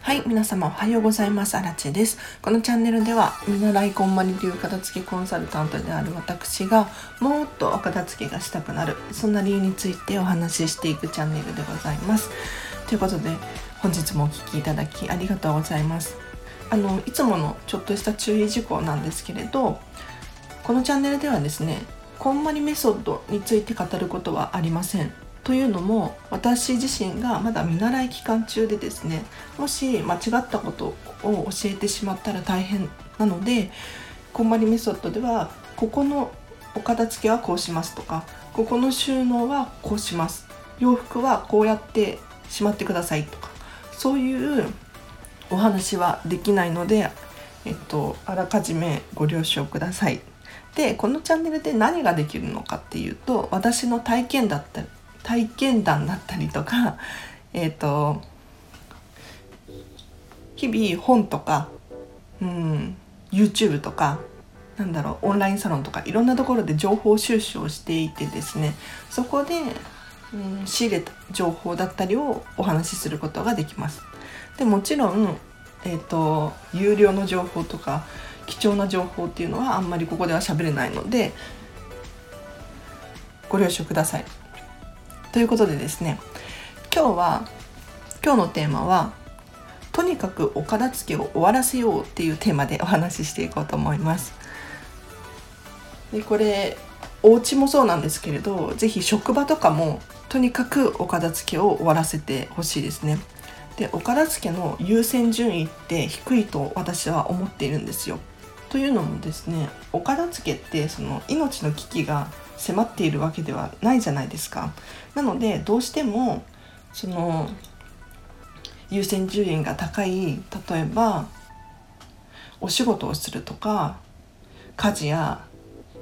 はい皆様おはようございます。あらちです。このチャンネルでは見習いこんまり流片付けコンサルタントである私がもっとお片付けがしたくなるそんな理由についてお話ししていくチャンネルでございます。ということで本日もお聴きいただきありがとうございます。あのいつものちょっとした注意事項なんですけれどこのチャンネルではですねこんまりメソッドについて語ることはありませんというのも私自身がまだ見習い期間中でですねもし間違ったことを教えてしまったら大変なのでこんまりメソッドではここのお片付けはこうしますとかここの収納はこうします洋服はこうやってしまってくださいとかそういうお話はできないので、えっと、あらかじめご了承ください。でこのチャンネルで何ができるのかっていうと私の体験だった体験談だったりとか、えっ、ー、と、日々本とか、うん、YouTube とか、なんだろう、オンラインサロンとか、いろんなところで情報収集をしていてですね、そこで、うん、仕入れた情報だったりをお話しすることができます。でもちろん、えーと有料の情報とか貴重な情報っていうのはあんまりここでは喋れないのでご了承ください。ということでですね今日は今日のテーマはとにかくお片付けを終わらせようっていうテーマでお話ししていこうと思います。でこれお家もそうなんですけれど是非職場とかもとにかくお片付けを終わらせてほしいですね。でお片付けの優先順位って低いと私は思っているんですよ。というのもですねお片付けってその命の危機が迫っているわけではないじゃないですか。なのでどうしてもその優先順位が高い例えばお仕事をするとか家事や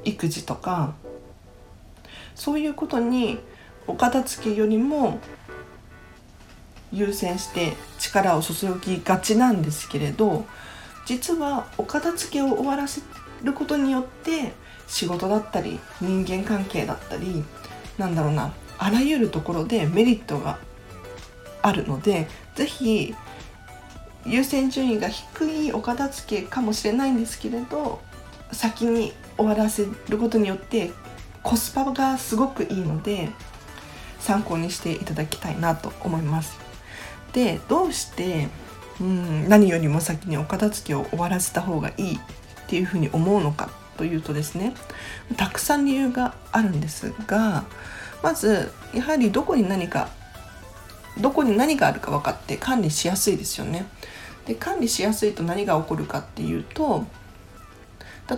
育児とかそういうことにお片付けよりも優先して力を注ぎがちなんですけれど実はお片付けを終わらせることによって仕事だったり人間関係だったりなんだろうなあらゆるところでメリットがあるので是非優先順位が低いお片付けかもしれないんですけれど先に終わらせることによってコスパがすごくいいので参考にしていただきたいなと思います。でどうしてうん何よりも先にお片付けを終わらせた方がいいっていうふうに思うのかというとですねたくさん理由があるんですがまずやはりどこに何かどこに何があるか分かって管理しやすいですよね。で管理しやすいと何が起こるかっていうと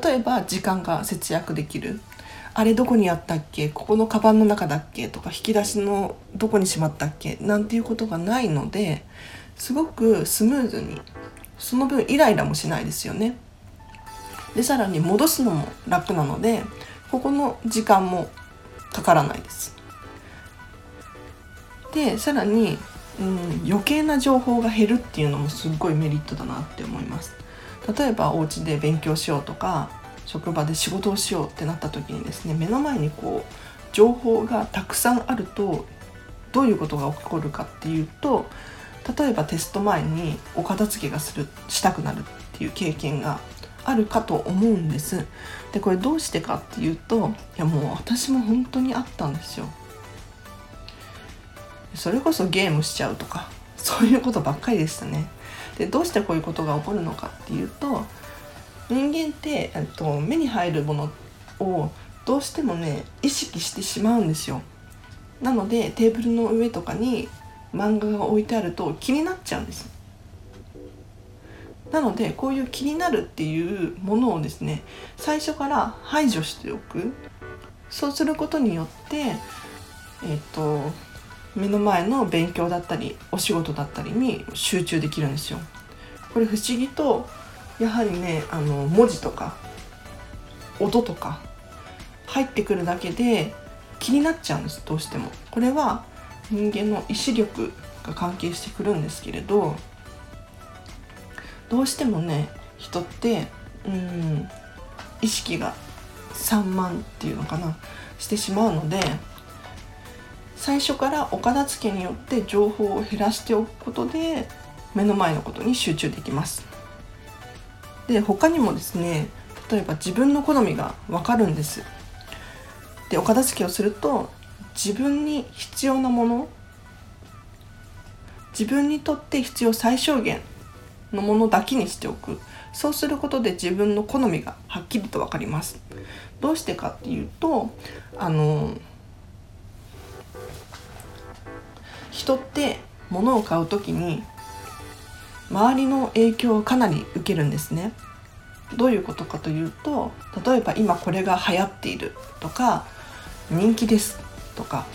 例えば時間が節約できる。あれどこにあったっけ？ここのカバンの中だっけ？とか引き出しのどこにしまったっけ？なんていうことがないのですごくスムーズにその分イライラもしないですよね。でさらに戻すのも楽なのでここの時間もかからないです。でさらに、うん、余計な情報が減るっていうのもすっごいメリットだなって思います。例えばお家で勉強しようとか職場で仕事をしようってなった時にですね目の前にこう情報がたくさんあるとどういうことが起こるかっていうと例えばテスト前にお片付けがするしたくなるっていう経験があるかと思うんです。でこれどうしてかっていうといやもう私も本当にあったんですよ。それこそゲームしちゃうとか そういうことばっかりでしたね。でどうしてこういうことが起こるのかっていうと人間ってと目に入るものをどうしてもね意識してしまうんですよ。なのでテーブルの上とかに漫画が置いてあると気になっちゃうんです。なのでこういう気になるっていうものをですね最初から排除しておく。そうすることによってえっ、と目の前の勉強だったりお仕事だったりに集中できるんですよ。これ不思議とやはりねあの文字とか音とか入ってくるだけで気になっちゃうんですどうしても。これは人間の意志力が関係してくるんですけれどどうしてもね人ってうん意識が散漫っていうのかなしてしまうので最初からお片付けによって情報を減らしておくことで目の前のことに集中できます。で他にもですね例えば自分の好みが分かるんです。でお片付けをすると自分に必要なもの自分にとって必要最小限のものだけにしておく。そうすることで自分の好みがはっきりと分かります。どうしてかっていうとあの人って物を買う時に周りの影響をかなり受けるんですね。どういうことかというと例えば今これが流行っているとか人気です。とか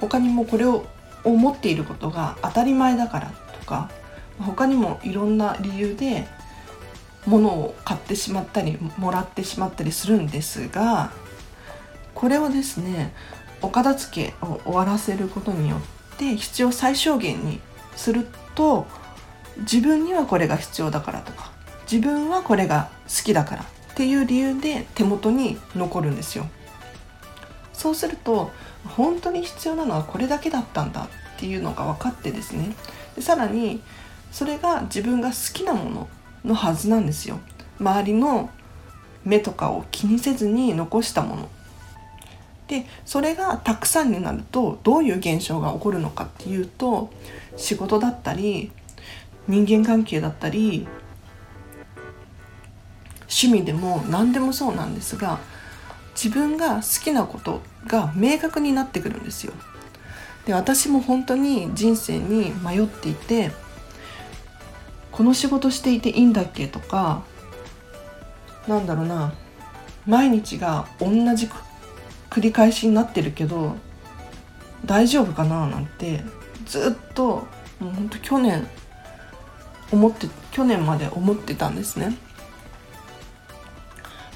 他にもこれを思っていることが当たり前だからとか他にもいろんな理由で物を買ってしまったりもらってしまったりするんですがこれをですねお片付けを終わらせることによって必要最小限にすると自分にはこれが必要だからとか自分はこれが好きだからっていう理由で手元に残るんですよ。そうすると本当に必要なのはこれだけだったんだっていうのが分かってですね。でさらにそれが自分が好きなもののはずなんですよ。周りの目とかを気にせずに残したもの。でそれがたくさんになるとどういう現象が起こるのかっていうと仕事だったり人間関係だったり趣味でも何でもそうなんですが自分が好きなことが明確になってくるんですよ。で私も本当に人生に迷っていてこの仕事していていいんだっけとかなんだろうな毎日が同じ繰り返しになってるけど大丈夫かななんてずっともうほんと去年思って去年まで思ってたんですね。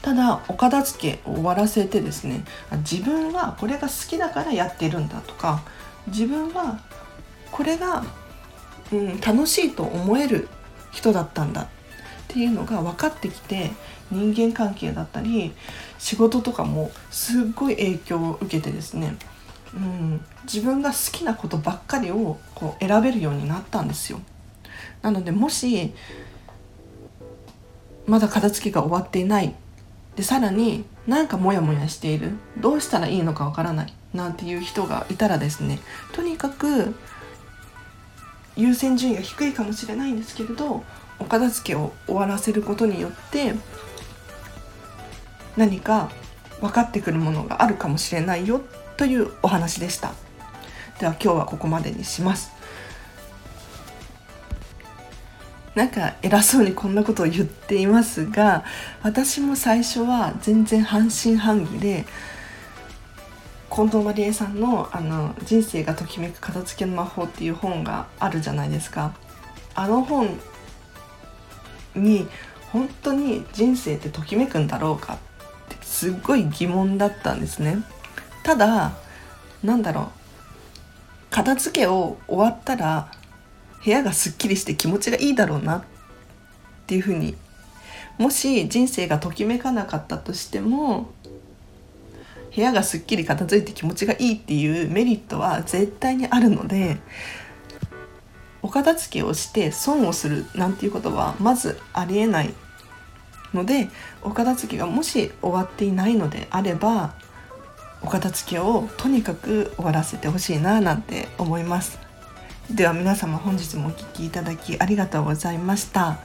ただお片付けを終わらせてですね自分はこれが好きだからやってるんだとか自分はこれが、うん、楽しいと思える人だったんだっていうのが分かってきて人間関係だったり仕事とかもすっごい影響を受けてですね、うん、自分が好きなことばっかりをこう選べるようになったんですよ。なのでもしまだ片付けが終わっていないでさらになんかモヤモヤしているどうしたらいいのかわからないなんていう人がいたらですねとにかく優先順位が低いかもしれないんですけれどお片付けを終わらせることによって何か分かってくるものがあるかもしれないよというお話でした。では今日はここまでにします。なんか偉そうにこんなことを言っていますが私も最初は全然半信半疑で近藤麻理恵さんのあの「人生がときめく片付けの魔法」っていう本があるじゃないですか。あの本に本当に人生ってときめくんだろうかってすっごい疑問だったんですね。ただなんだろう片付けを終わったら部屋がすっきりして気持ちがいいだろうなっていうふうにもし人生がときめかなかったとしても部屋がすっきり片付いて気持ちがいいっていうメリットは絶対にあるのでお片付けをして損をするなんていうことはまずありえないのでお片付けがもし終わっていないのであればお片付けをとにかく終わらせてほしいななんて思います。では皆様本日もお聴きいただきありがとうございました、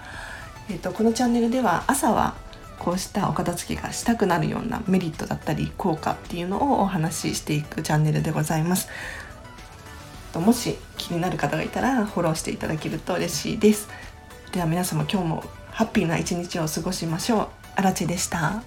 えーと、このチャンネルでは朝はこうしたお片付けがしたくなるようなメリットだったり効果っていうのをお話ししていくチャンネルでございます。もし気になる方がいたらフォローしていただけると嬉しいです。では皆様今日もハッピーな一日を過ごしましょう。あらちでした。